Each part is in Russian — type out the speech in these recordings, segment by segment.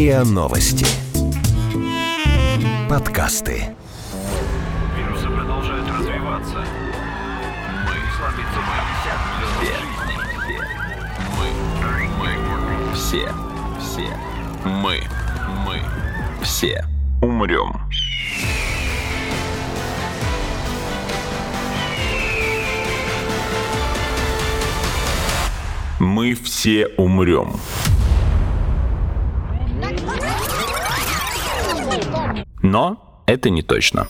РИА Новости. Подкасты. Вирусы продолжают развиваться. Мы слабится мы. Все. Мы. Мы. Все. Все. Мы. Мы. Все. Умрем. Мы все умрем. Но это не точно.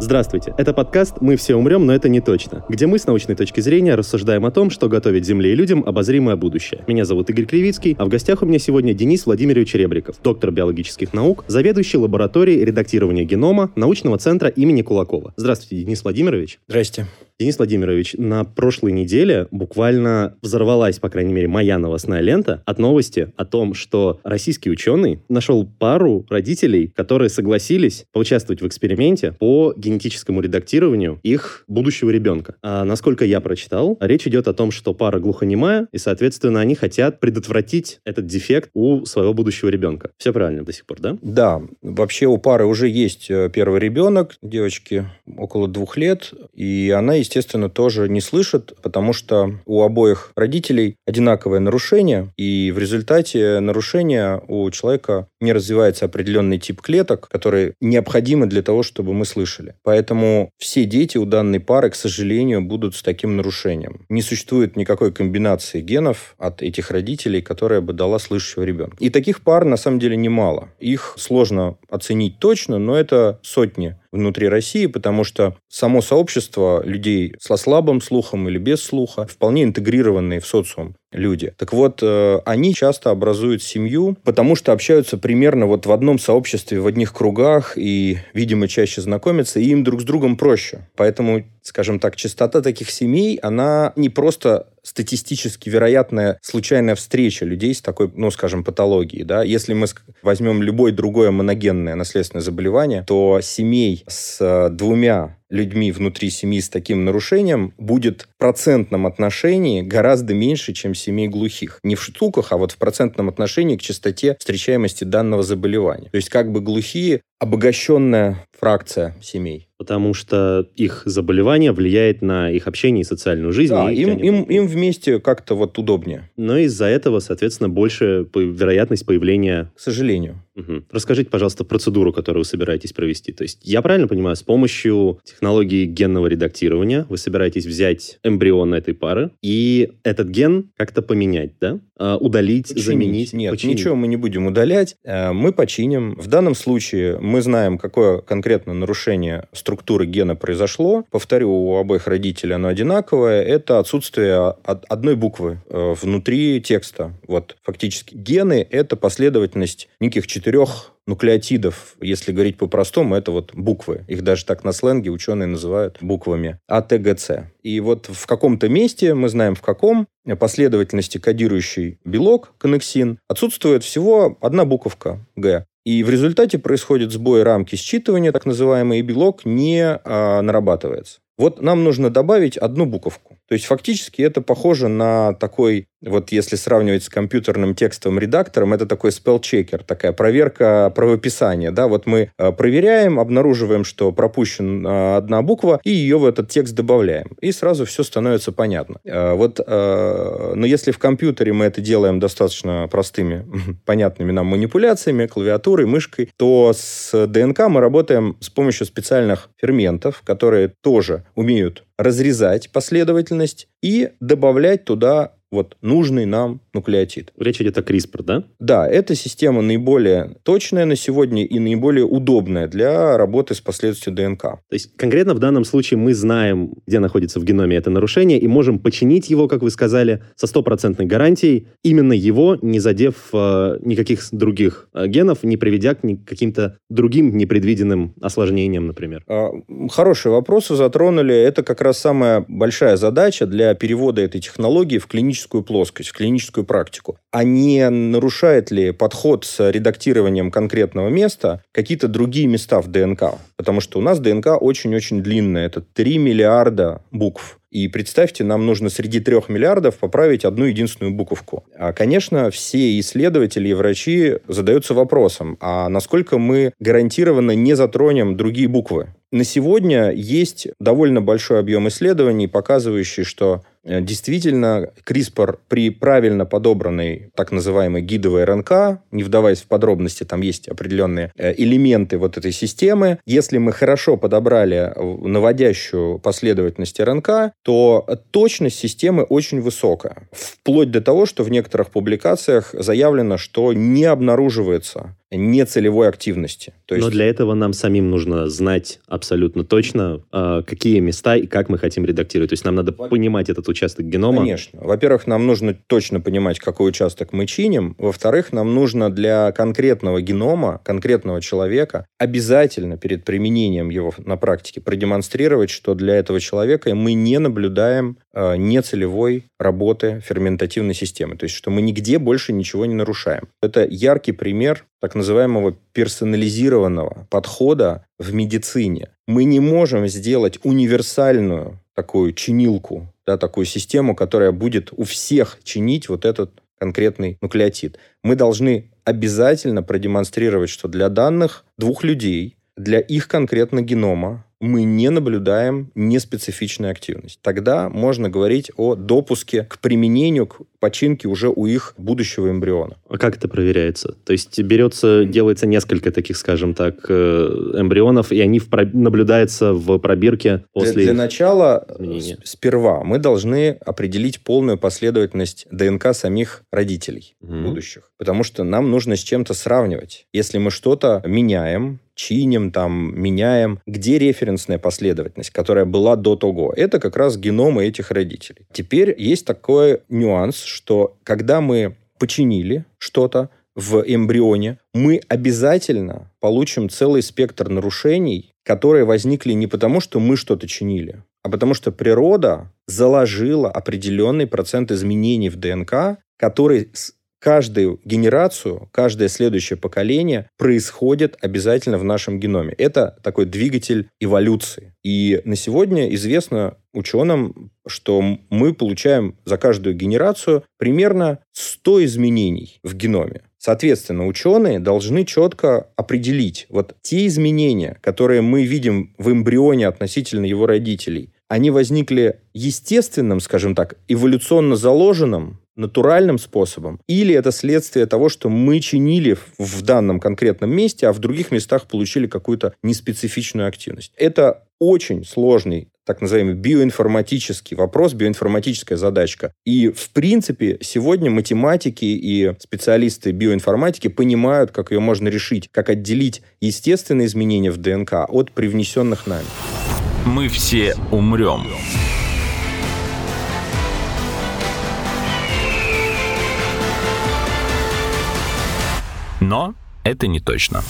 Здравствуйте, это подкаст «Мы все умрем, но это не точно», где мы с научной точки зрения рассуждаем о том, что готовит Земле и людям обозримое будущее. Меня зовут Игорь Кривицкий, а в гостях у меня сегодня Денис Владимирович Ребриков, доктор биологических наук, заведующий лабораторией редактирования генома научного центра имени Кулакова. Здравствуйте, Денис Владимирович. Здрасте. Денис Владимирович, на прошлой неделе буквально взорвалась, по крайней мере, моя новостная лента от новости о том, что российский ученый нашел пару родителей, которые согласились поучаствовать в эксперименте по генетическому редактированию их будущего ребенка. А насколько я прочитал, речь идет о том, что пара глухонемая, и, соответственно, они хотят предотвратить этот дефект у своего будущего ребенка. Все правильно до сих пор, да? Да. Вообще у пары уже есть э, первый ребенок, девочки около двух лет, и она, естественно, тоже не слышит, потому что у обоих родителей одинаковое нарушение, и в результате нарушения у человека не развивается определенный тип клеток, которые необходимы для того, чтобы мы слышали. Поэтому все дети у данной пары, к сожалению, будут с таким нарушением. Не существует никакой комбинации генов от этих родителей, которая бы дала слышащего ребенка. И таких пар на самом деле немало. Их сложно оценить точно, но это сотни внутри России, потому что само сообщество людей со слабым слухом или без слуха, вполне интегрированные в социум люди. Так вот, э, они часто образуют семью, потому что общаются примерно вот в одном сообществе, в одних кругах, и, видимо, чаще знакомятся, и им друг с другом проще. Поэтому, скажем так, частота таких семей, она не просто статистически вероятная случайная встреча людей с такой, ну, скажем, патологией. Да? Если мы возьмем любое другое моногенное наследственное заболевание, то семей с э, двумя людьми внутри семьи с таким нарушением будет в процентном отношении гораздо меньше, чем семей глухих. Не в штуках, а вот в процентном отношении к частоте встречаемости данного заболевания. То есть как бы глухие обогащенная фракция семей потому что их заболевание влияет на их общение и социальную жизнь. Да, им, им, им вместе как-то вот удобнее. Но из-за этого, соответственно, больше вероятность появления... К сожалению. Угу. Расскажите, пожалуйста, процедуру, которую вы собираетесь провести. То есть я правильно понимаю, с помощью технологии генного редактирования вы собираетесь взять эмбрион этой пары и этот ген как-то поменять, да? А, удалить, починить. заменить? Нет, починить. ничего мы не будем удалять. Э, мы починим. В данном случае мы знаем, какое конкретно нарушение структуры гена произошло. Повторю, у обоих родителей оно одинаковое. Это отсутствие одной буквы э, внутри текста. Вот фактически гены – это последовательность неких четырех нуклеотидов, если говорить по-простому, это вот буквы. Их даже так на сленге ученые называют буквами А, С. И вот в каком-то месте, мы знаем в каком, последовательности кодирующий белок, коннексин, отсутствует всего одна буковка Г. И в результате происходит сбой рамки считывания, так называемый, белок не а, нарабатывается. Вот нам нужно добавить одну буковку. То есть фактически это похоже на такой вот если сравнивать с компьютерным текстовым редактором, это такой spell-checker, такая проверка правописания. Да? Вот мы э, проверяем, обнаруживаем, что пропущена одна буква, и ее в этот текст добавляем. И сразу все становится понятно. Э, вот, э, но если в компьютере мы это делаем достаточно простыми, понятными нам манипуляциями, клавиатурой, мышкой, то с ДНК мы работаем с помощью специальных ферментов, которые тоже умеют разрезать последовательность и добавлять туда вот нужный нам нуклеотид. Речь идет о CRISPR, да? Да, эта система наиболее точная на сегодня и наиболее удобная для работы с последствиями ДНК. То есть конкретно в данном случае мы знаем, где находится в геноме это нарушение, и можем починить его, как вы сказали, со стопроцентной гарантией, именно его, не задев э, никаких других э, генов, не приведя к каким-то другим непредвиденным осложнениям, например. А, хорошие вопросы затронули. Это как раз самая большая задача для перевода этой технологии в клиническую клиническую плоскость, в клиническую практику. А не нарушает ли подход с редактированием конкретного места какие-то другие места в ДНК? Потому что у нас ДНК очень-очень длинная. Это 3 миллиарда букв. И представьте, нам нужно среди трех миллиардов поправить одну единственную буковку. А, конечно, все исследователи и врачи задаются вопросом, а насколько мы гарантированно не затронем другие буквы? На сегодня есть довольно большой объем исследований, показывающий, что действительно, CRISPR при правильно подобранной так называемой гидовой РНК, не вдаваясь в подробности, там есть определенные э, элементы вот этой системы. Если мы хорошо подобрали наводящую последовательность РНК, то точность системы очень высокая. Вплоть до того, что в некоторых публикациях заявлено, что не обнаруживается нецелевой активности. То есть... Но для этого нам самим нужно знать абсолютно точно, а, какие места и как мы хотим редактировать. То есть нам надо понимать этот участок генома. Конечно. Во-первых, нам нужно точно понимать, какой участок мы чиним. Во-вторых, нам нужно для конкретного генома, конкретного человека, обязательно перед применением его на практике продемонстрировать, что для этого человека мы не наблюдаем э, нецелевой работы ферментативной системы. То есть, что мы нигде больше ничего не нарушаем. Это яркий пример так называемого персонализированного подхода в медицине. Мы не можем сделать универсальную такую чинилку, да, такую систему, которая будет у всех чинить вот этот конкретный нуклеотид. Мы должны обязательно продемонстрировать, что для данных двух людей, для их конкретно генома, мы не наблюдаем неспецифичной активности. Тогда можно говорить о допуске к применению, к починке уже у их будущего эмбриона. А как это проверяется? То есть берется, делается несколько таких, скажем так, э, эмбрионов, и они в наблюдаются в пробирке после Для, для начала, изменения. сперва, мы должны определить полную последовательность ДНК самих родителей mm будущих. Потому что нам нужно с чем-то сравнивать. Если мы что-то меняем, чиним, там, меняем. Где референсная последовательность, которая была до того? Это как раз геномы этих родителей. Теперь есть такой нюанс, что когда мы починили что-то в эмбрионе, мы обязательно получим целый спектр нарушений, которые возникли не потому, что мы что-то чинили, а потому что природа заложила определенный процент изменений в ДНК, который каждую генерацию, каждое следующее поколение происходит обязательно в нашем геноме. Это такой двигатель эволюции. И на сегодня известно ученым, что мы получаем за каждую генерацию примерно 100 изменений в геноме. Соответственно, ученые должны четко определить вот те изменения, которые мы видим в эмбрионе относительно его родителей, они возникли естественным, скажем так, эволюционно заложенным натуральным способом, или это следствие того, что мы чинили в данном конкретном месте, а в других местах получили какую-то неспецифичную активность. Это очень сложный так называемый биоинформатический вопрос, биоинформатическая задачка. И, в принципе, сегодня математики и специалисты биоинформатики понимают, как ее можно решить, как отделить естественные изменения в ДНК от привнесенных нами. Мы все умрем. Но это не точно.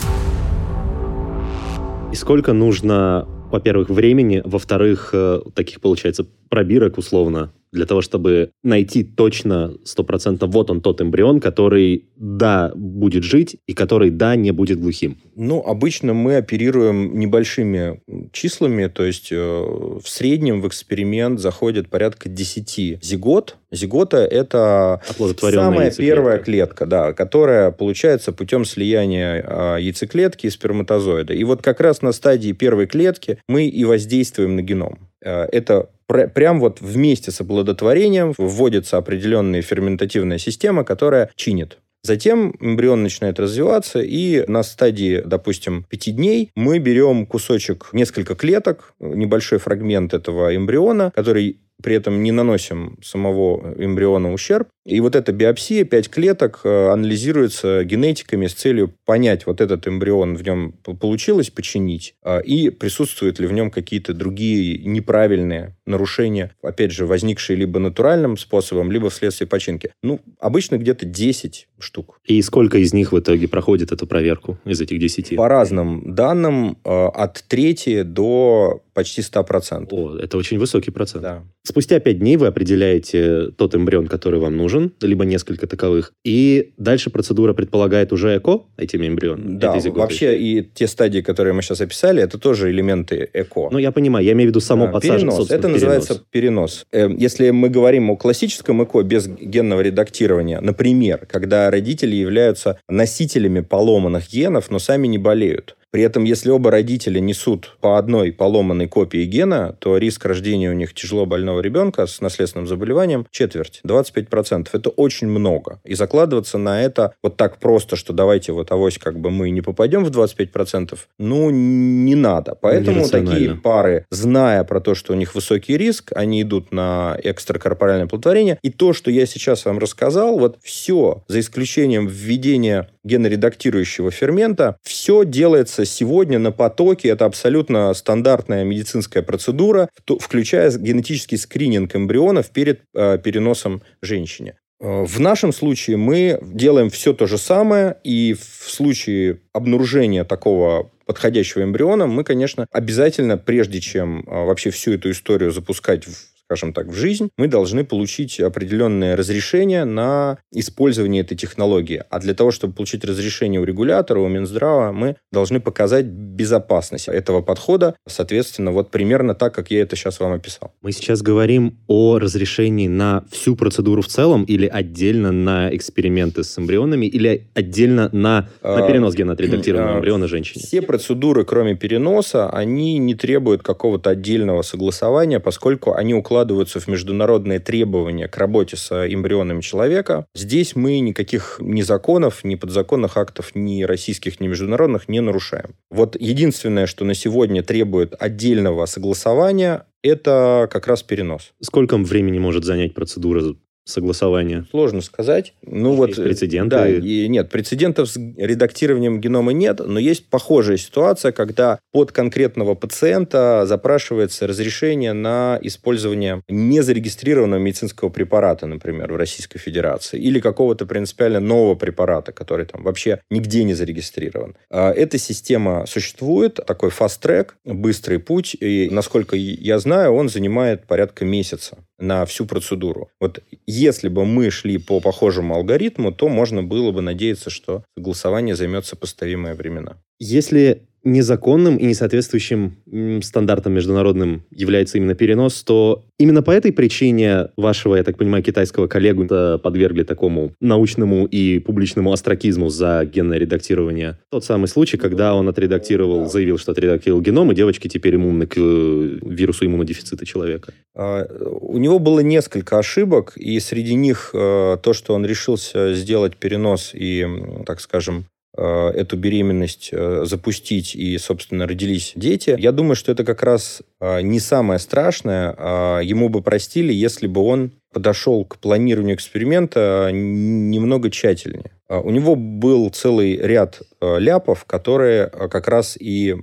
И сколько нужно, во-первых, времени, во-вторых, э, таких, получается, пробирок условно, для того, чтобы найти точно стопроцентно вот он тот эмбрион, который, да, будет жить и который, да, не будет глухим? Ну, обычно мы оперируем небольшими числами, то есть э, в среднем в эксперимент заходит порядка 10 зигот. Зигота – это самая яйцеклетка. первая клетка, да, которая получается путем слияния э, яйцеклетки и сперматозоида. И вот как раз на стадии первой клетки мы и воздействуем на геном. Э, это прям вот вместе с оплодотворением вводится определенная ферментативная система, которая чинит. Затем эмбрион начинает развиваться, и на стадии, допустим, 5 дней мы берем кусочек, несколько клеток, небольшой фрагмент этого эмбриона, который при этом не наносим самого эмбриона ущерб. И вот эта биопсия, 5 клеток, э, анализируется генетиками с целью понять, вот этот эмбрион в нем получилось починить, а, и присутствуют ли в нем какие-то другие неправильные нарушения, опять же, возникшие либо натуральным способом, либо вследствие починки. Ну, обычно где-то 10 штук. И сколько из них в итоге проходит эту проверку из этих 10? По разным данным, э, от трети до почти 100%. О, это очень высокий процент. Да. Спустя 5 дней вы определяете тот эмбрион, который вам нужен, либо несколько таковых, и дальше процедура предполагает уже ЭКО этими эмбрионами? Да, вообще и те стадии, которые мы сейчас описали, это тоже элементы ЭКО. Ну, я понимаю, я имею в виду само да, подсаживание. Перенос, это перенос. называется перенос. Э, если мы говорим о классическом ЭКО без генного редактирования, например, когда родители являются носителями поломанных генов, но сами не болеют, при этом, если оба родителя несут по одной поломанной копии гена, то риск рождения у них тяжело больного ребенка с наследственным заболеванием четверть, 25%. Это очень много. И закладываться на это вот так просто, что давайте вот авось как бы мы не попадем в 25%, ну, не надо. Поэтому такие пары, зная про то, что у них высокий риск, они идут на экстракорпоральное плодотворение. И то, что я сейчас вам рассказал, вот все, за исключением введения геноредактирующего фермента, все делается сегодня на потоке. Это абсолютно стандартная медицинская процедура, включая генетический скрининг эмбрионов перед э, переносом женщине. Э, в нашем случае мы делаем все то же самое, и в случае обнаружения такого подходящего эмбриона мы, конечно, обязательно, прежде чем э, вообще всю эту историю запускать в скажем так, в жизнь, мы должны получить определенное разрешение на использование этой технологии. А для того, чтобы получить разрешение у регулятора, у Минздрава, мы должны показать безопасность этого подхода, соответственно, вот примерно так, как я это сейчас вам описал. Мы сейчас говорим о разрешении на всю процедуру в целом или отдельно на эксперименты с эмбрионами или отдельно на, на а, перенос гена отредактированного эмбриона женщине? Все процедуры, кроме переноса, они не требуют какого-то отдельного согласования, поскольку они укладываются укладываются в международные требования к работе с эмбрионами человека. Здесь мы никаких ни законов, ни подзаконных актов, ни российских, ни международных не нарушаем. Вот единственное, что на сегодня требует отдельного согласования, это как раз перенос. Сколько времени может занять процедура согласования? Сложно сказать. Ну вот есть прецеденты. Да, и нет, прецедентов с редактированием генома нет, но есть похожая ситуация, когда под конкретного пациента запрашивается разрешение на использование незарегистрированного медицинского препарата, например, в Российской Федерации, или какого-то принципиально нового препарата, который там вообще нигде не зарегистрирован. А эта система существует, такой fast-track, быстрый путь, и, насколько я знаю, он занимает порядка месяца на всю процедуру. Вот если бы мы шли по похожему алгоритму, то можно было бы надеяться, что согласование займет сопоставимые времена. Если незаконным и несоответствующим стандартам международным является именно перенос, то именно по этой причине вашего, я так понимаю, китайского коллегу подвергли такому научному и публичному остракизму за генное редактирование. Тот самый случай, когда он отредактировал, заявил, что отредактировал геном, и девочки теперь иммунны к э, вирусу иммунодефицита человека. А, у него было несколько ошибок, и среди них э, то, что он решился сделать перенос и, так скажем, эту беременность э, запустить и, собственно, родились дети, я думаю, что это как раз э, не самое страшное. А ему бы простили, если бы он подошел к планированию эксперимента немного тщательнее. У него был целый ряд ляпов, которые как раз и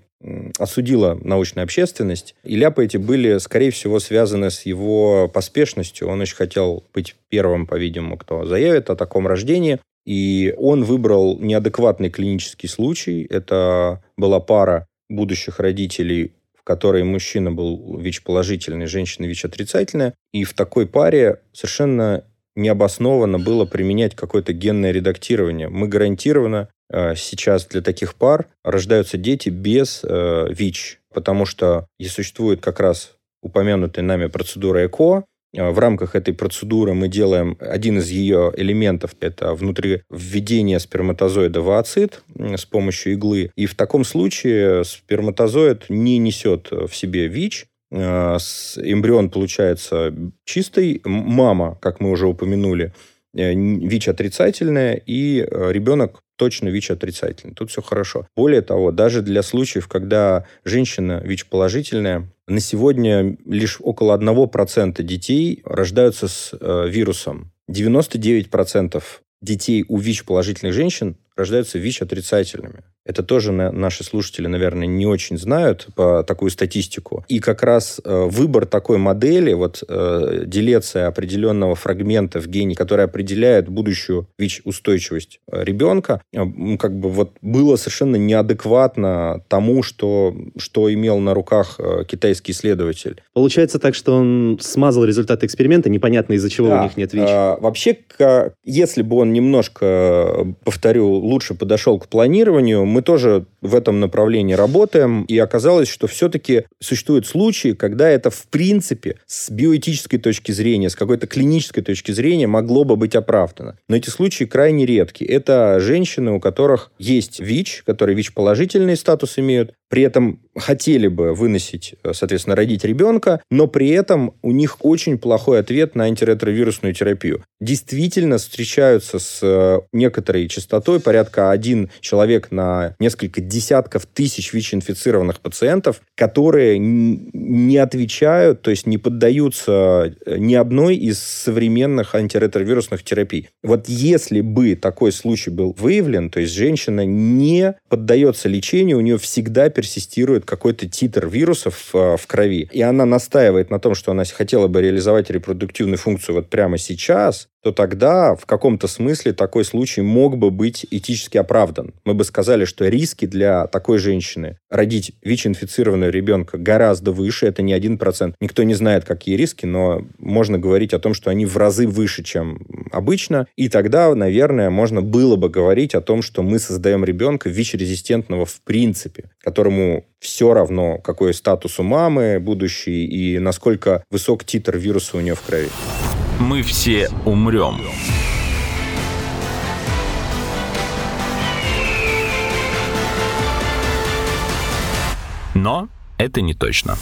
осудила научная общественность. И ляпы эти были, скорее всего, связаны с его поспешностью. Он очень хотел быть первым, по-видимому, кто заявит о таком рождении. И он выбрал неадекватный клинический случай. Это была пара будущих родителей, в которой мужчина был ВИЧ-положительный, женщина ВИЧ-отрицательная. И в такой паре совершенно необоснованно было применять какое-то генное редактирование. Мы гарантированно э, сейчас для таких пар рождаются дети без э, ВИЧ, потому что и существует как раз упомянутая нами процедура ЭКО, в рамках этой процедуры мы делаем один из ее элементов, это внутри введение сперматозоида в ацид с помощью иглы. И в таком случае сперматозоид не несет в себе ВИЧ, э, эмбрион получается чистый, мама, как мы уже упомянули, э, ВИЧ отрицательная, и ребенок точно ВИЧ отрицательный. Тут все хорошо. Более того, даже для случаев, когда женщина ВИЧ положительная, на сегодня лишь около 1% детей рождаются с э, вирусом. 99% детей у ВИЧ-положительных женщин рождаются ВИЧ-отрицательными. Это тоже наши слушатели, наверное, не очень знают по такую статистику. И как раз э, выбор такой модели, вот э, делеция определенного фрагмента в гене, который определяет будущую ВИЧ-устойчивость э, ребенка, как бы вот было совершенно неадекватно тому, что, что имел на руках китайский исследователь. Получается так, что он смазал результаты эксперимента, непонятно из-за чего да. у них нет ВИЧ. А, вообще, если бы он немножко, повторю, лучше подошел к планированию, мы тоже в этом направлении работаем, и оказалось, что все-таки существуют случаи, когда это в принципе с биоэтической точки зрения, с какой-то клинической точки зрения могло бы быть оправдано. Но эти случаи крайне редки. Это женщины, у которых есть ВИЧ, которые ВИЧ-положительный статус имеют, при этом хотели бы выносить, э, соответственно, родить ребенка, но при этом у них очень плохой ответ на антиретровирусную терапию. Действительно встречаются с э, некоторой частотой, порядка один человек на несколько десятков тысяч ВИЧ-инфицированных пациентов, которые не отвечают, то есть не поддаются э, ни одной из современных антиретровирусных терапий. Вот если бы такой случай был выявлен, то есть женщина не поддается лечению, у нее всегда персистирует какой-то титр вирусов э, в крови, и она настаивает на том, что она хотела бы реализовать репродуктивную функцию вот прямо сейчас, то тогда в каком-то смысле такой случай мог бы быть этически оправдан. Мы бы сказали, что риски для такой женщины родить ВИЧ-инфицированного ребенка гораздо выше, это не один процент. Никто не знает, какие риски, но можно говорить о том, что они в разы выше, чем обычно, и тогда, наверное, можно было бы говорить о том, что мы создаем ребенка ВИЧ-резистентного в принципе, которому все равно, какой статус у мамы будущий и насколько высок титр вируса у нее в крови мы все умрем. Но это не точно.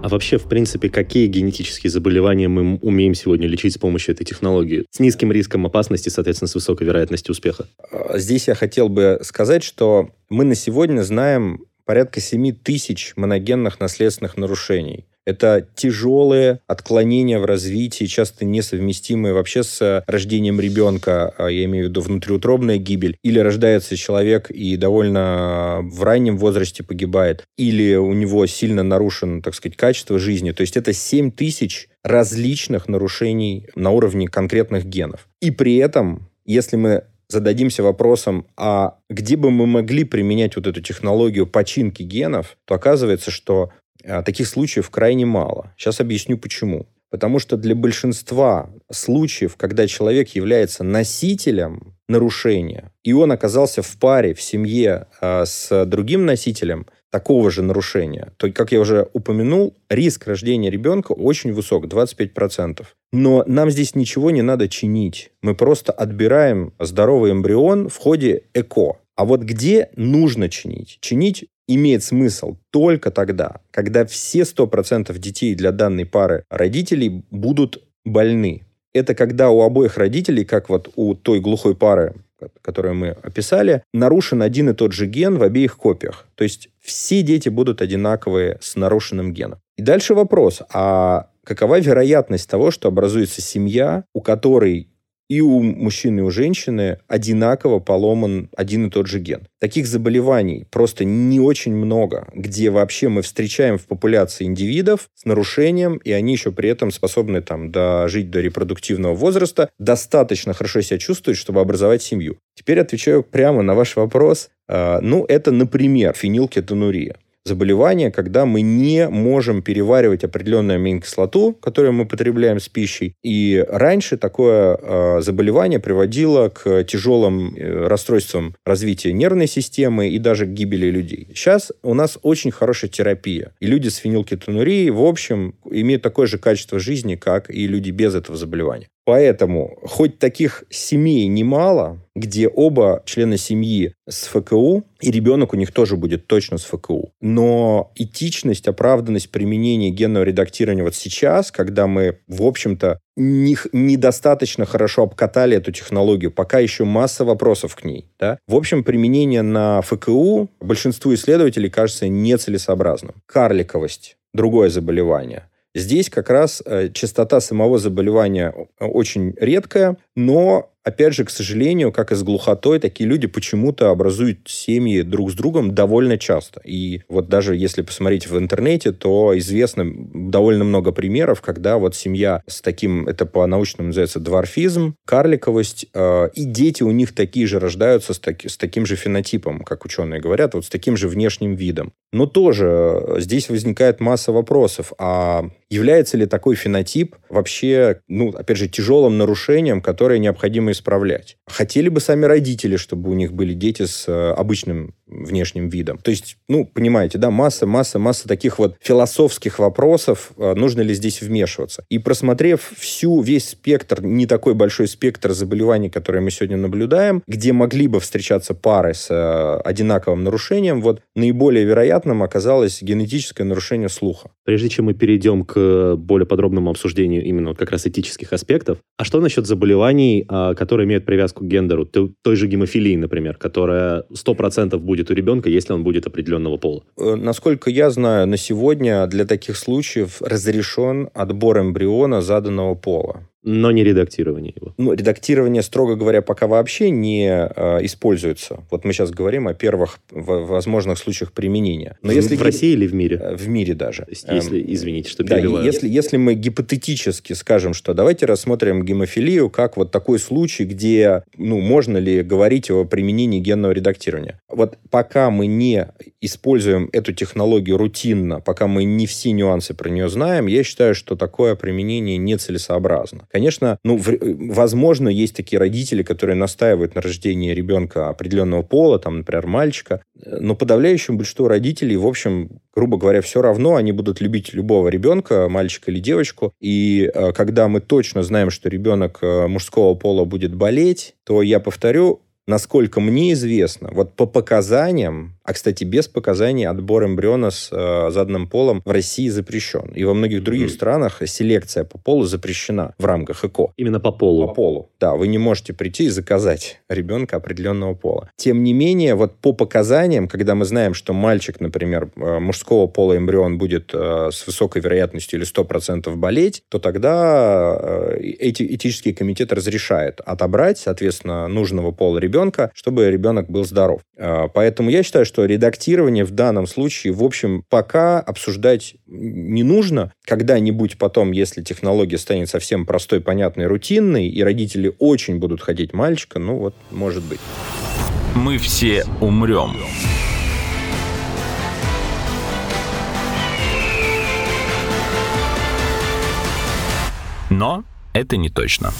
А вообще, в принципе, какие генетические заболевания мы умеем сегодня лечить с помощью этой технологии? С низким риском опасности, соответственно, с высокой вероятностью успеха. А, здесь я хотел бы сказать, что мы на сегодня знаем порядка 7 тысяч моногенных наследственных нарушений. Это тяжелые отклонения в развитии, часто несовместимые вообще с рождением ребенка, а я имею в виду внутриутробная гибель, или рождается человек и довольно в раннем возрасте погибает, или у него сильно нарушено, так сказать, качество жизни. То есть это 7 тысяч различных нарушений на уровне конкретных генов. И при этом, если мы зададимся вопросом, а где бы мы могли применять вот эту технологию починки генов, то оказывается, что таких случаев крайне мало. Сейчас объясню почему. Потому что для большинства случаев, когда человек является носителем нарушения, и он оказался в паре, в семье э, с другим носителем такого же нарушения, то, как я уже упомянул, риск рождения ребенка очень высок, 25%. Но нам здесь ничего не надо чинить. Мы просто отбираем здоровый эмбрион в ходе ЭКО. А вот где нужно чинить? Чинить имеет смысл только тогда, когда все 100% детей для данной пары родителей будут больны. Это когда у обоих родителей, как вот у той глухой пары, которую мы описали, нарушен один и тот же ген в обеих копиях. То есть все дети будут одинаковые с нарушенным геном. И дальше вопрос, а какова вероятность того, что образуется семья, у которой и у мужчины, и у женщины одинаково поломан один и тот же ген. Таких заболеваний просто не очень много, где вообще мы встречаем в популяции индивидов с нарушением, и они еще при этом способны там дожить до репродуктивного возраста, достаточно хорошо себя чувствуют, чтобы образовать семью. Теперь отвечаю прямо на ваш вопрос. А, ну, это, например, фенилкетонурия заболевание, когда мы не можем переваривать определенную аминокислоту, которую мы потребляем с пищей. И раньше такое э, заболевание приводило к тяжелым э, расстройствам развития нервной системы и даже к гибели людей. Сейчас у нас очень хорошая терапия. И люди с фенилкетонурией, в общем, имеют такое же качество жизни, как и люди без этого заболевания. Поэтому, хоть таких семей немало, где оба члена семьи с ФКУ, и ребенок у них тоже будет точно с ФКУ. Но этичность, оправданность применения генного редактирования вот сейчас, когда мы, в общем-то, не, недостаточно хорошо обкатали эту технологию, пока еще масса вопросов к ней. Да? В общем, применение на ФКУ большинству исследователей кажется нецелесообразным. Карликовость – другое заболевание – Здесь как раз э, частота самого заболевания очень редкая, но опять же, к сожалению, как и с глухотой, такие люди почему-то образуют семьи друг с другом довольно часто. И вот даже если посмотреть в интернете, то известно довольно много примеров, когда вот семья с таким, это по-научному называется дворфизм, карликовость, э, и дети у них такие же рождаются с, таки, с таким же фенотипом, как ученые говорят, вот с таким же внешним видом. Но тоже э, здесь возникает масса вопросов. А является ли такой фенотип вообще, ну, опять же, тяжелым нарушением, которое необходимо исправлять? Хотели бы сами родители, чтобы у них были дети с э, обычным внешним видом. То есть, ну, понимаете, да, масса, масса, масса таких вот философских вопросов, э, нужно ли здесь вмешиваться. И просмотрев всю, весь спектр, не такой большой спектр заболеваний, которые мы сегодня наблюдаем, где могли бы встречаться пары с э, одинаковым нарушением, вот наиболее вероятным оказалось генетическое нарушение слуха. Прежде чем мы перейдем к более подробному обсуждению именно как раз этических аспектов, а что насчет заболеваний, а, которые имеют привязку к гендеру? Той же гемофилии, например, которая 100% будет у ребенка, если он будет определенного пола? Э, насколько я знаю, на сегодня для таких случаев разрешен отбор эмбриона заданного пола. Но не редактирование его. Ну, редактирование, строго говоря, пока вообще не э, используется. Вот мы сейчас говорим о первых возможных случаях применения. Но в, если в России или в мире? Э, в мире даже. Есть, если, эм, извините, что да, если, если мы гипотетически скажем, что давайте рассмотрим гемофилию как вот такой случай, где, ну, можно ли говорить о применении генного редактирования. Вот пока мы не используем эту технологию рутинно, пока мы не все нюансы про нее знаем, я считаю, что такое применение нецелесообразно. Конечно, ну, в, возможно, есть такие родители, которые настаивают на рождении ребенка определенного пола, там, например, мальчика, но подавляющему большинству родителей, в общем, грубо говоря, все равно они будут любить любого ребенка, мальчика или девочку, и э, когда мы точно знаем, что ребенок э, мужского пола будет болеть, то я повторю, насколько мне известно, вот по показаниям а, кстати, без показаний отбор эмбриона с э, заданным полом в России запрещен. И во многих других mm-hmm. странах селекция по полу запрещена в рамках ЭКО. Именно по полу? По полу. Да, вы не можете прийти и заказать ребенка определенного пола. Тем не менее, вот по показаниям, когда мы знаем, что мальчик, например, э, мужского пола эмбрион будет э, с высокой вероятностью или 100% болеть, то тогда э, эти, этический комитет разрешает отобрать, соответственно, нужного пола ребенка, чтобы ребенок был здоров. Э, поэтому я считаю, что что редактирование в данном случае, в общем, пока обсуждать не нужно. Когда-нибудь потом, если технология станет совсем простой, понятной, рутинной, и родители очень будут хотеть мальчика, ну вот, может быть. Мы все умрем. Но это не точно.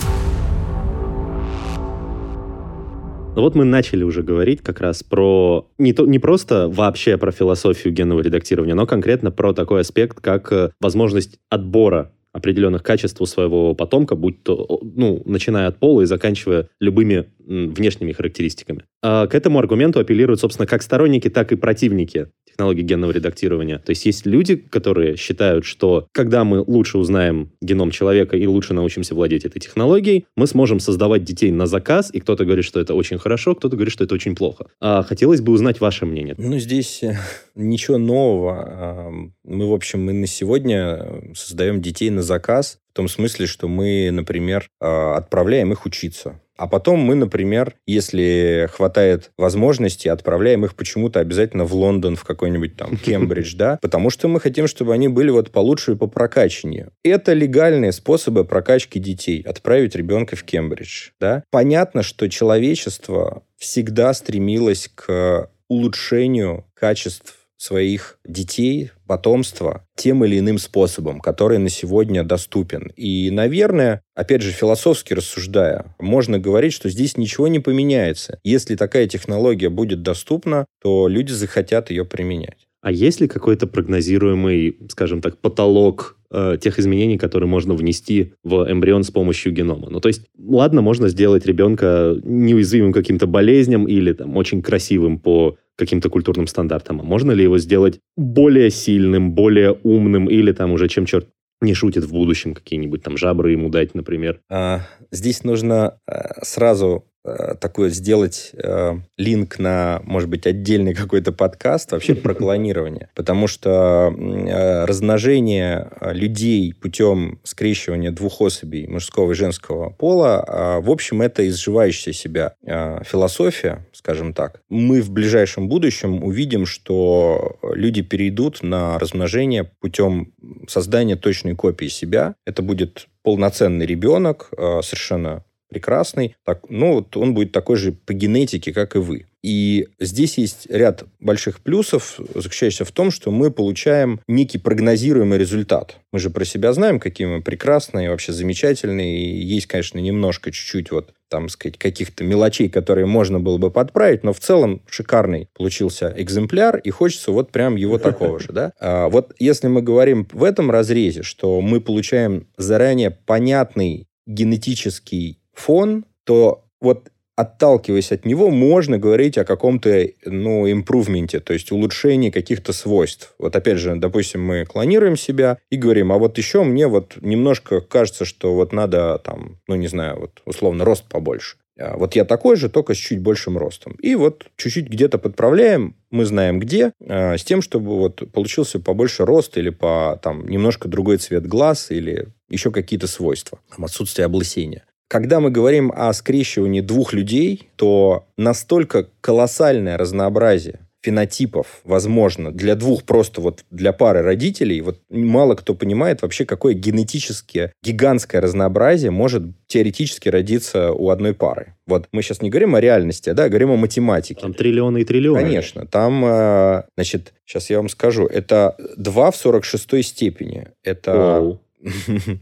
Но вот мы начали уже говорить как раз про не, то, не просто вообще про философию генного редактирования, но конкретно про такой аспект, как э, возможность отбора определенных качеств у своего потомка, будь то, ну, начиная от пола и заканчивая любыми внешними характеристиками. А к этому аргументу апеллируют, собственно, как сторонники, так и противники технологий генного редактирования. То есть есть люди, которые считают, что когда мы лучше узнаем геном человека и лучше научимся владеть этой технологией, мы сможем создавать детей на заказ, и кто-то говорит, что это очень хорошо, кто-то говорит, что это очень плохо. А хотелось бы узнать ваше мнение. Ну, здесь э, ничего нового. Мы, в общем, мы на сегодня создаем детей на заказ, в том смысле, что мы, например, а, отправляем их учиться. А потом мы, например, если хватает возможности, отправляем их почему-то обязательно в Лондон, в какой-нибудь там Кембридж, да, потому что мы хотим, чтобы они были вот получше и по прокачанию. Это легальные способы прокачки детей, отправить ребенка в Кембридж, да. Понятно, что человечество всегда стремилось к улучшению качеств своих детей, потомства тем или иным способом, который на сегодня доступен. И, наверное, опять же, философски рассуждая, можно говорить, что здесь ничего не поменяется. Если такая технология будет доступна, то люди захотят ее применять. А есть ли какой-то прогнозируемый, скажем так, потолок э, тех изменений, которые можно внести в эмбрион с помощью генома? Ну, то есть, ладно, можно сделать ребенка неуязвимым каким-то болезням или там очень красивым по каким-то культурным стандартам. А можно ли его сделать более сильным, более умным или там уже чем черт не шутит в будущем какие-нибудь там жабры ему дать, например? А, здесь нужно а, сразу э, такой сделать э, линк на, может быть, отдельный какой-то подкаст вообще про клонирование. Потому что э, размножение э, людей путем скрещивания двух особей мужского и женского пола, э, в общем, это изживающая себя э, философия, скажем так. Мы в ближайшем будущем увидим, что люди перейдут на размножение путем создания точной копии себя. Это будет полноценный ребенок, э, совершенно прекрасный, так, ну, вот он будет такой же по генетике, как и вы. И здесь есть ряд больших плюсов, заключающихся в том, что мы получаем некий прогнозируемый результат. Мы же про себя знаем, какие мы прекрасные, вообще замечательные. И есть, конечно, немножко, чуть-чуть вот там, сказать, каких-то мелочей, которые можно было бы подправить, но в целом шикарный получился экземпляр, и хочется вот прям его такого же, да. А вот если мы говорим в этом разрезе, что мы получаем заранее понятный генетический фон, то вот отталкиваясь от него, можно говорить о каком-то, ну, импрувменте, то есть улучшении каких-то свойств. Вот опять же, допустим, мы клонируем себя и говорим, а вот еще мне вот немножко кажется, что вот надо там, ну, не знаю, вот условно рост побольше. А вот я такой же, только с чуть большим ростом. И вот чуть-чуть где-то подправляем, мы знаем где, а, с тем, чтобы вот получился побольше рост или по там немножко другой цвет глаз или еще какие-то свойства, там, отсутствие облысения. Когда мы говорим о скрещивании двух людей, то настолько колоссальное разнообразие фенотипов, возможно, для двух просто вот для пары родителей, вот мало кто понимает вообще, какое генетическое гигантское разнообразие может теоретически родиться у одной пары. Вот мы сейчас не говорим о реальности, да, говорим о математике. Там триллионы и триллионы. Конечно, там, э, значит, сейчас я вам скажу, это 2 в 46 степени. Это...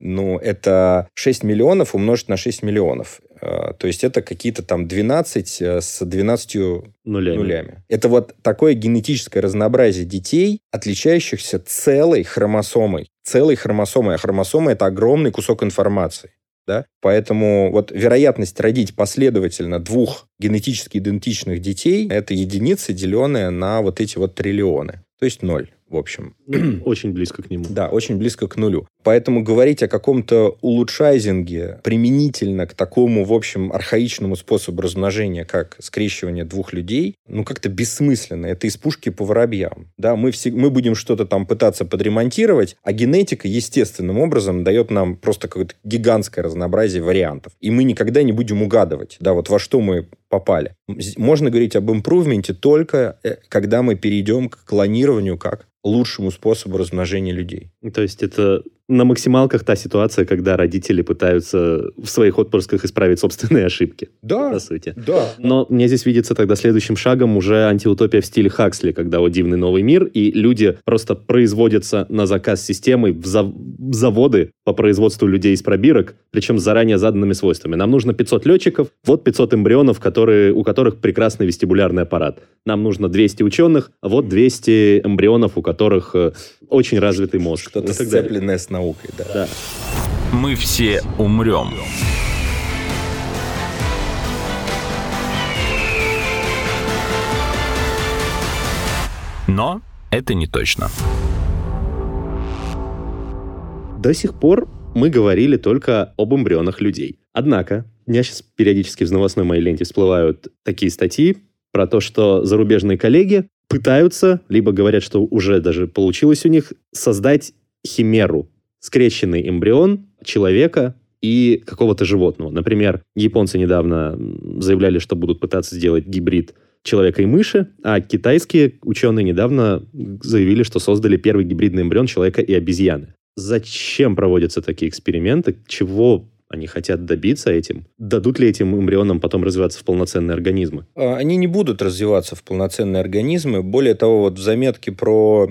Ну, это 6 миллионов умножить на 6 миллионов. А, то есть это какие-то там 12 э, с 12 нулями. нулями. Это вот такое генетическое разнообразие детей, отличающихся целой хромосомой. Целой хромосомой. А хромосома – это огромный кусок информации. Да? Поэтому вот вероятность родить последовательно двух генетически идентичных детей – это единица, деленная на вот эти вот триллионы. То есть ноль в общем. Очень близко к нему. Да, очень близко к нулю. Поэтому говорить о каком-то улучшайзинге применительно к такому, в общем, архаичному способу размножения, как скрещивание двух людей, ну, как-то бессмысленно. Это из пушки по воробьям. Да, мы, все, мы будем что-то там пытаться подремонтировать, а генетика естественным образом дает нам просто какое-то гигантское разнообразие вариантов. И мы никогда не будем угадывать, да, вот во что мы попали. Можно говорить об импрувменте только, э, когда мы перейдем к клонированию как лучшему способу размножения людей. То есть это на максималках та ситуация, когда родители пытаются в своих отпусках исправить собственные ошибки. Да. По сути. Да. Но мне здесь видится тогда следующим шагом уже антиутопия в стиле Хаксли, когда вот дивный новый мир, и люди просто производятся на заказ системой в зав- заводы по производству людей из пробирок, причем с заранее заданными свойствами. Нам нужно 500 летчиков, вот 500 эмбрионов, которые, у которых прекрасный вестибулярный аппарат. Нам нужно 200 ученых, а вот 200 эмбрионов, у которых э, очень развитый мозг. Что-то сцепленное с наукой, да. Да. Мы все умрем. Но это не точно. До сих пор мы говорили только об эмбрионах людей. Однако, у меня сейчас периодически в новостной моей ленте всплывают такие статьи про то, что зарубежные коллеги пытаются, либо говорят, что уже даже получилось у них, создать химеру, скрещенный эмбрион человека и какого-то животного. Например, японцы недавно заявляли, что будут пытаться сделать гибрид человека и мыши, а китайские ученые недавно заявили, что создали первый гибридный эмбрион человека и обезьяны. Зачем проводятся такие эксперименты? Чего они хотят добиться этим? Дадут ли этим эмбрионам потом развиваться в полноценные организмы? А, они не будут развиваться в полноценные организмы. Более того, вот в заметке про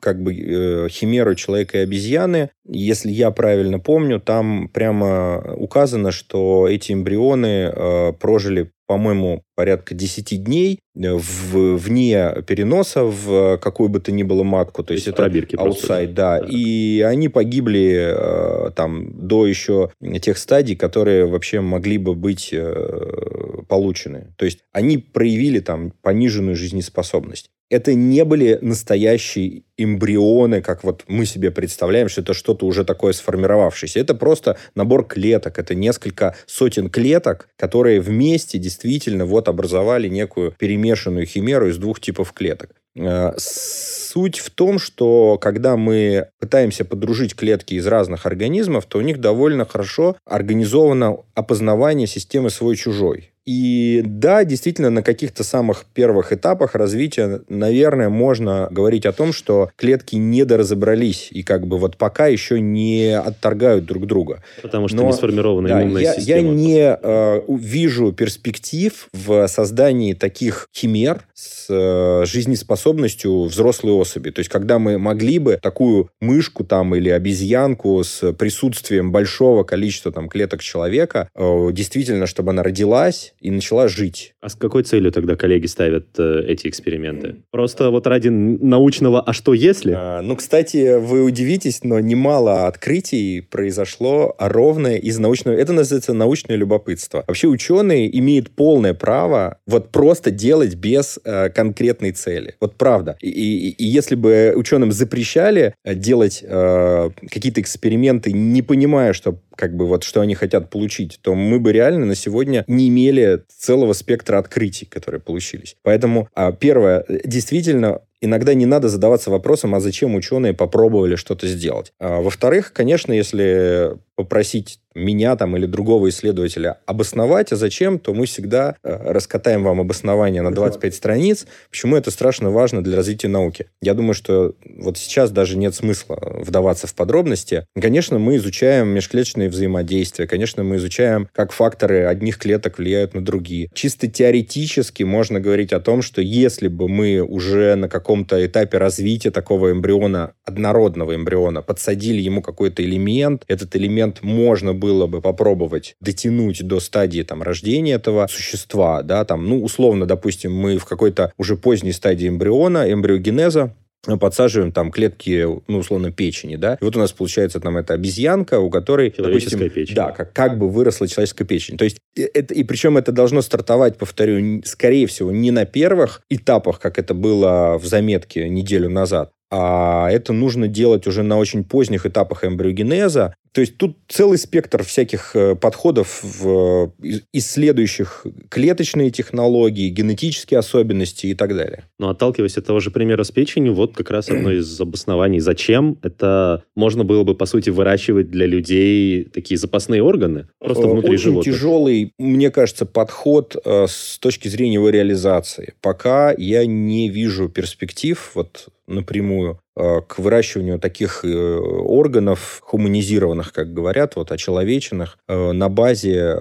как бы э, химеру человека и обезьяны, если я правильно помню, там прямо указано, что эти эмбрионы э, прожили по-моему, порядка 10 дней э, в, вне переноса в какую бы то ни было матку. То, есть, есть это пробирки аутсайд, да. да. И они погибли э, там до еще тех стадий, которые вообще могли бы быть э, получены. То есть они проявили там пониженную жизнеспособность. Это не были настоящие эмбрионы, как вот мы себе представляем, что это что-то уже такое сформировавшееся. Это просто набор клеток, это несколько сотен клеток, которые вместе действительно вот образовали некую перемешанную химеру из двух типов клеток. Э, суть в том, что когда мы пытаемся подружить клетки из разных организмов, то у них довольно хорошо организовано опознавание системы свой-чужой. И да, действительно, на каких-то самых первых этапах развития, наверное, можно говорить о том, что клетки недоразобрались и как бы вот пока еще не отторгают друг друга. Потому что Но, не сформирована да, иммунная я, система. Я не э, вижу перспектив в создании таких химер с э, жизнеспособностью взрослой особи. То есть, когда мы могли бы такую мышку там или обезьянку с присутствием большого количества там клеток человека, э, действительно, чтобы она родилась, и начала жить. А с какой целью тогда коллеги ставят э, эти эксперименты? Просто вот ради научного «а что если»? А, ну, кстати, вы удивитесь, но немало открытий произошло ровно из научного... Это называется научное любопытство. Вообще ученые имеют полное право вот просто делать без э, конкретной цели. Вот правда. И, и, и если бы ученым запрещали э, делать э, какие-то эксперименты, не понимая, что как бы вот что они хотят получить, то мы бы реально на сегодня не имели целого спектра открытий, которые получились. Поэтому, а, первое, действительно, иногда не надо задаваться вопросом, а зачем ученые попробовали что-то сделать. А, во-вторых, конечно, если попросить меня там или другого исследователя обосновать, а зачем, то мы всегда э, раскатаем вам обоснование на 25 страниц, почему это страшно важно для развития науки. Я думаю, что вот сейчас даже нет смысла вдаваться в подробности. Конечно, мы изучаем межклеточные взаимодействия, конечно, мы изучаем, как факторы одних клеток влияют на другие. Чисто теоретически можно говорить о том, что если бы мы уже на каком-то этапе развития такого эмбриона, однородного эмбриона, подсадили ему какой-то элемент, этот элемент можно было бы попробовать дотянуть до стадии там, рождения этого существа, да, там, ну, условно, допустим, мы в какой-то уже поздней стадии эмбриона, эмбриогенеза, подсаживаем там клетки, ну, условно, печени, да, и вот у нас получается там эта обезьянка, у которой, допустим, печень. да, как, как бы выросла человеческая печень. То есть, это, и причем это должно стартовать, повторю, скорее всего, не на первых этапах, как это было в заметке неделю назад, а это нужно делать уже на очень поздних этапах эмбриогенеза. То есть тут целый спектр всяких э, подходов в исследующих клеточные технологии, генетические особенности и так далее. Но отталкиваясь от того же примера с печенью, вот как раз одно из обоснований, зачем это можно было бы, по сути, выращивать для людей такие запасные органы, просто э, внутри очень животных. тяжелый, мне кажется, подход э, с точки зрения его реализации. Пока я не вижу перспектив вот напрямую к выращиванию таких э, органов хуманизированных, как говорят, вот очеловеченных, э, на базе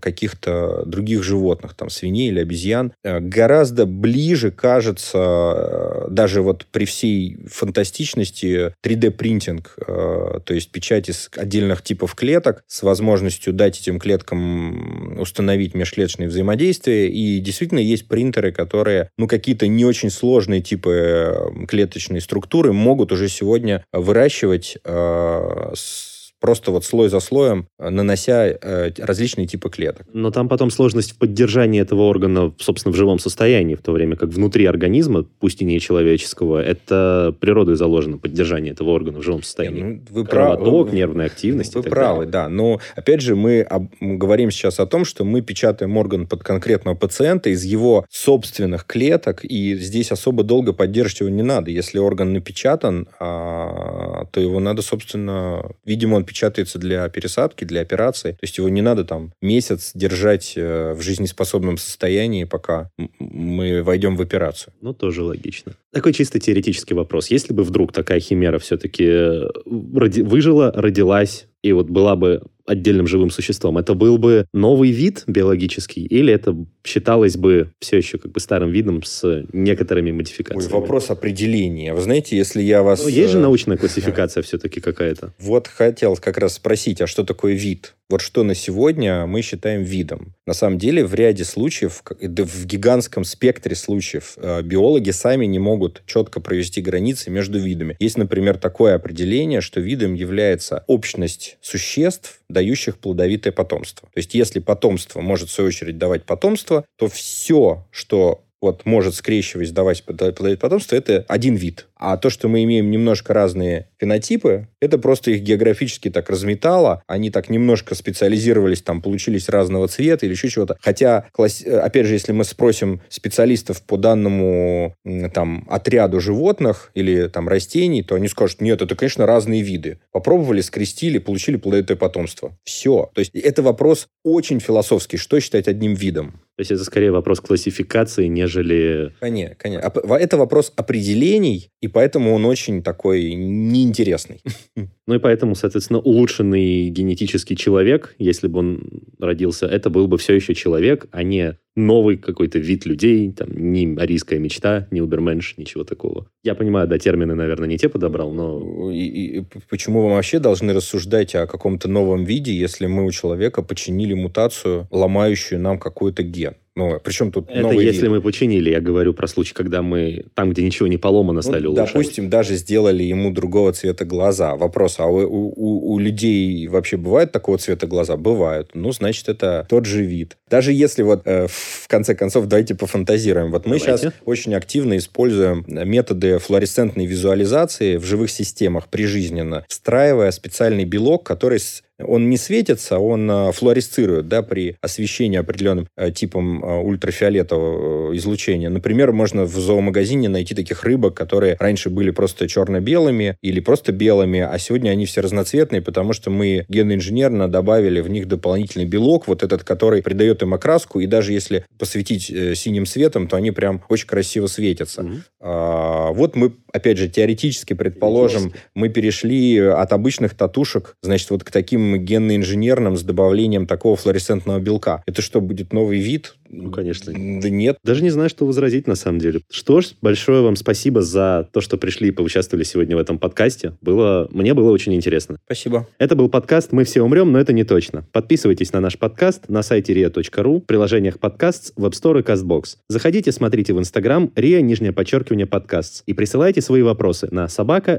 каких-то других животных, там свиней или обезьян, гораздо ближе кажется, даже вот при всей фантастичности, 3D-принтинг, то есть печать из отдельных типов клеток с возможностью дать этим клеткам установить межклеточные взаимодействия. И действительно есть принтеры, которые, ну, какие-то не очень сложные типы клеточной структуры культуры могут уже сегодня выращивать э, с просто вот слой за слоем, э, нанося э, различные типы клеток. Но там потом сложность в поддержании этого органа, собственно, в живом состоянии, в то время как внутри организма, пусть и не человеческого, это природой заложено поддержание этого органа в живом состоянии. Ну, вы Кровоток, прав... нервная активность. Вы правы, далее. да. Но, опять же, мы об... говорим сейчас о том, что мы печатаем орган под конкретного пациента из его собственных клеток, и здесь особо долго поддерживать его не надо. Если орган напечатан, а... то его надо, собственно, видимо, он печатается для пересадки, для операции. То есть его не надо там месяц держать э, в жизнеспособном состоянии, пока мы войдем в операцию. Ну, тоже логично. Такой чисто теоретический вопрос. Если бы вдруг такая химера все-таки э, роди- выжила, родилась, и вот была бы отдельным живым существом, это был бы новый вид биологический или это считалось бы все еще как бы старым видом с некоторыми модификациями? Ой, вопрос определения. Вы знаете, если я вас... Ну, есть же э, научная классификация все-таки какая-то. Вот хотел как раз спросить, а что такое вид? Вот что на сегодня мы считаем видом. На самом деле, в ряде случаев, в гигантском спектре случаев, э, биологи сами не могут четко провести границы между видами. Есть, например, такое определение, что видом является общность существ, дающих плодовитое потомство. То есть, если потомство может, в свою очередь, давать потомство, то все, что вот может скрещиваясь давать плодовитое потомство, это один вид. А то, что мы имеем немножко разные фенотипы, это просто их географически так разметало, они так немножко специализировались, там, получились разного цвета или еще чего-то. Хотя, опять же, если мы спросим специалистов по данному там, отряду животных или там растений, то они скажут, нет, это, конечно, разные виды. Попробовали, скрестили, получили плодовитое потомство. Все. То есть это вопрос очень философский. Что считать одним видом? То есть это скорее вопрос классификации, нежели... Конечно, конечно. Это вопрос определений, и поэтому он очень такой неинтересный. Ну и поэтому, соответственно, улучшенный генетический человек, если бы он родился, это был бы все еще человек, а не новый какой-то вид людей, там, не арийская мечта, не уберменш, ничего такого. Я понимаю, да, термины, наверное, не те подобрал, но... И, и почему мы вообще должны рассуждать о каком-то новом виде, если мы у человека починили мутацию, ломающую нам какой-то ген? Ну, причем тут Это если вид? мы починили, я говорю про случай, когда мы там, где ничего не поломано, ну, стали улучшать. Допустим, даже сделали ему другого цвета глаза. Вопрос, а у, у, у людей вообще бывают такого цвета глаза? Бывают. Ну, значит, это тот же вид. Даже если вот, э, в конце концов, давайте пофантазируем. Вот мы давайте. сейчас очень активно используем методы флуоресцентной визуализации в живых системах прижизненно, встраивая специальный белок, который он не светится, он а, флуоресцирует да, при освещении определенным а, типом а, ультрафиолетового излучения. Например, можно в зоомагазине найти таких рыбок, которые раньше были просто черно-белыми или просто белыми, а сегодня они все разноцветные, потому что мы генно-инженерно добавили в них дополнительный белок, вот этот, который придает им окраску, и даже если посветить э, синим светом, то они прям очень красиво светятся. Mm-hmm. А, вот мы, опять же, теоретически предположим, мы перешли от обычных татушек, значит, вот к таким генно-инженерным с добавлением такого флуоресцентного белка. Это что, будет новый вид? Ну, конечно. Да нет. Даже не знаю, что возразить на самом деле. Что ж, большое вам спасибо за то, что пришли и поучаствовали сегодня в этом подкасте. Было, мне было очень интересно. Спасибо. Это был подкаст «Мы все умрем, но это не точно». Подписывайтесь на наш подкаст на сайте ria.ru, в приложениях подкаст, в App Store и CastBox. Заходите, смотрите в Instagram ria, нижнее подчеркивание, подкаст. И присылайте свои вопросы на собака